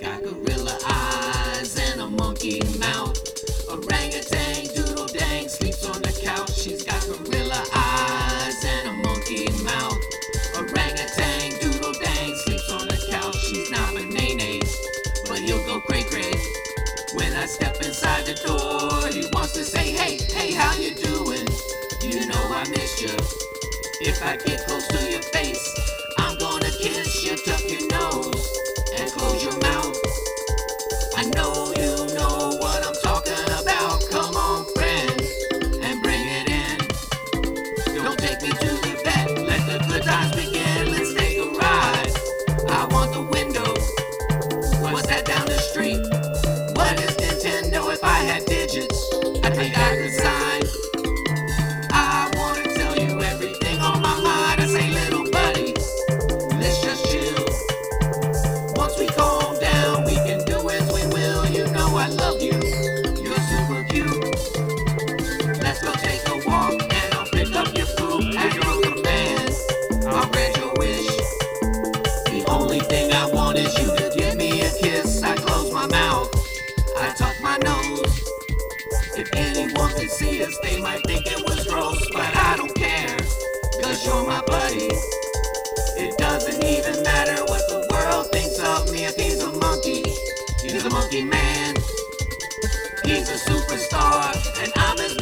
Got gorilla eyes and a monkey mouth. Orangutan, doodle dang, sleeps on the couch. She's got gorilla eyes and a monkey mouth. Orangutan, doodle dang, sleeps on the couch. She's not a nene, but he'll go cray cray. When I step inside the door, he wants to say, Hey, hey, how you doing? You know I miss you. If I get close to your face, I'm gonna kiss you, tuck your could see us, they might think it was gross, but I don't care. Cause you're my buddy. It doesn't even matter what the world thinks of me if he's a monkey. He's a monkey man. He's a superstar, and I'm his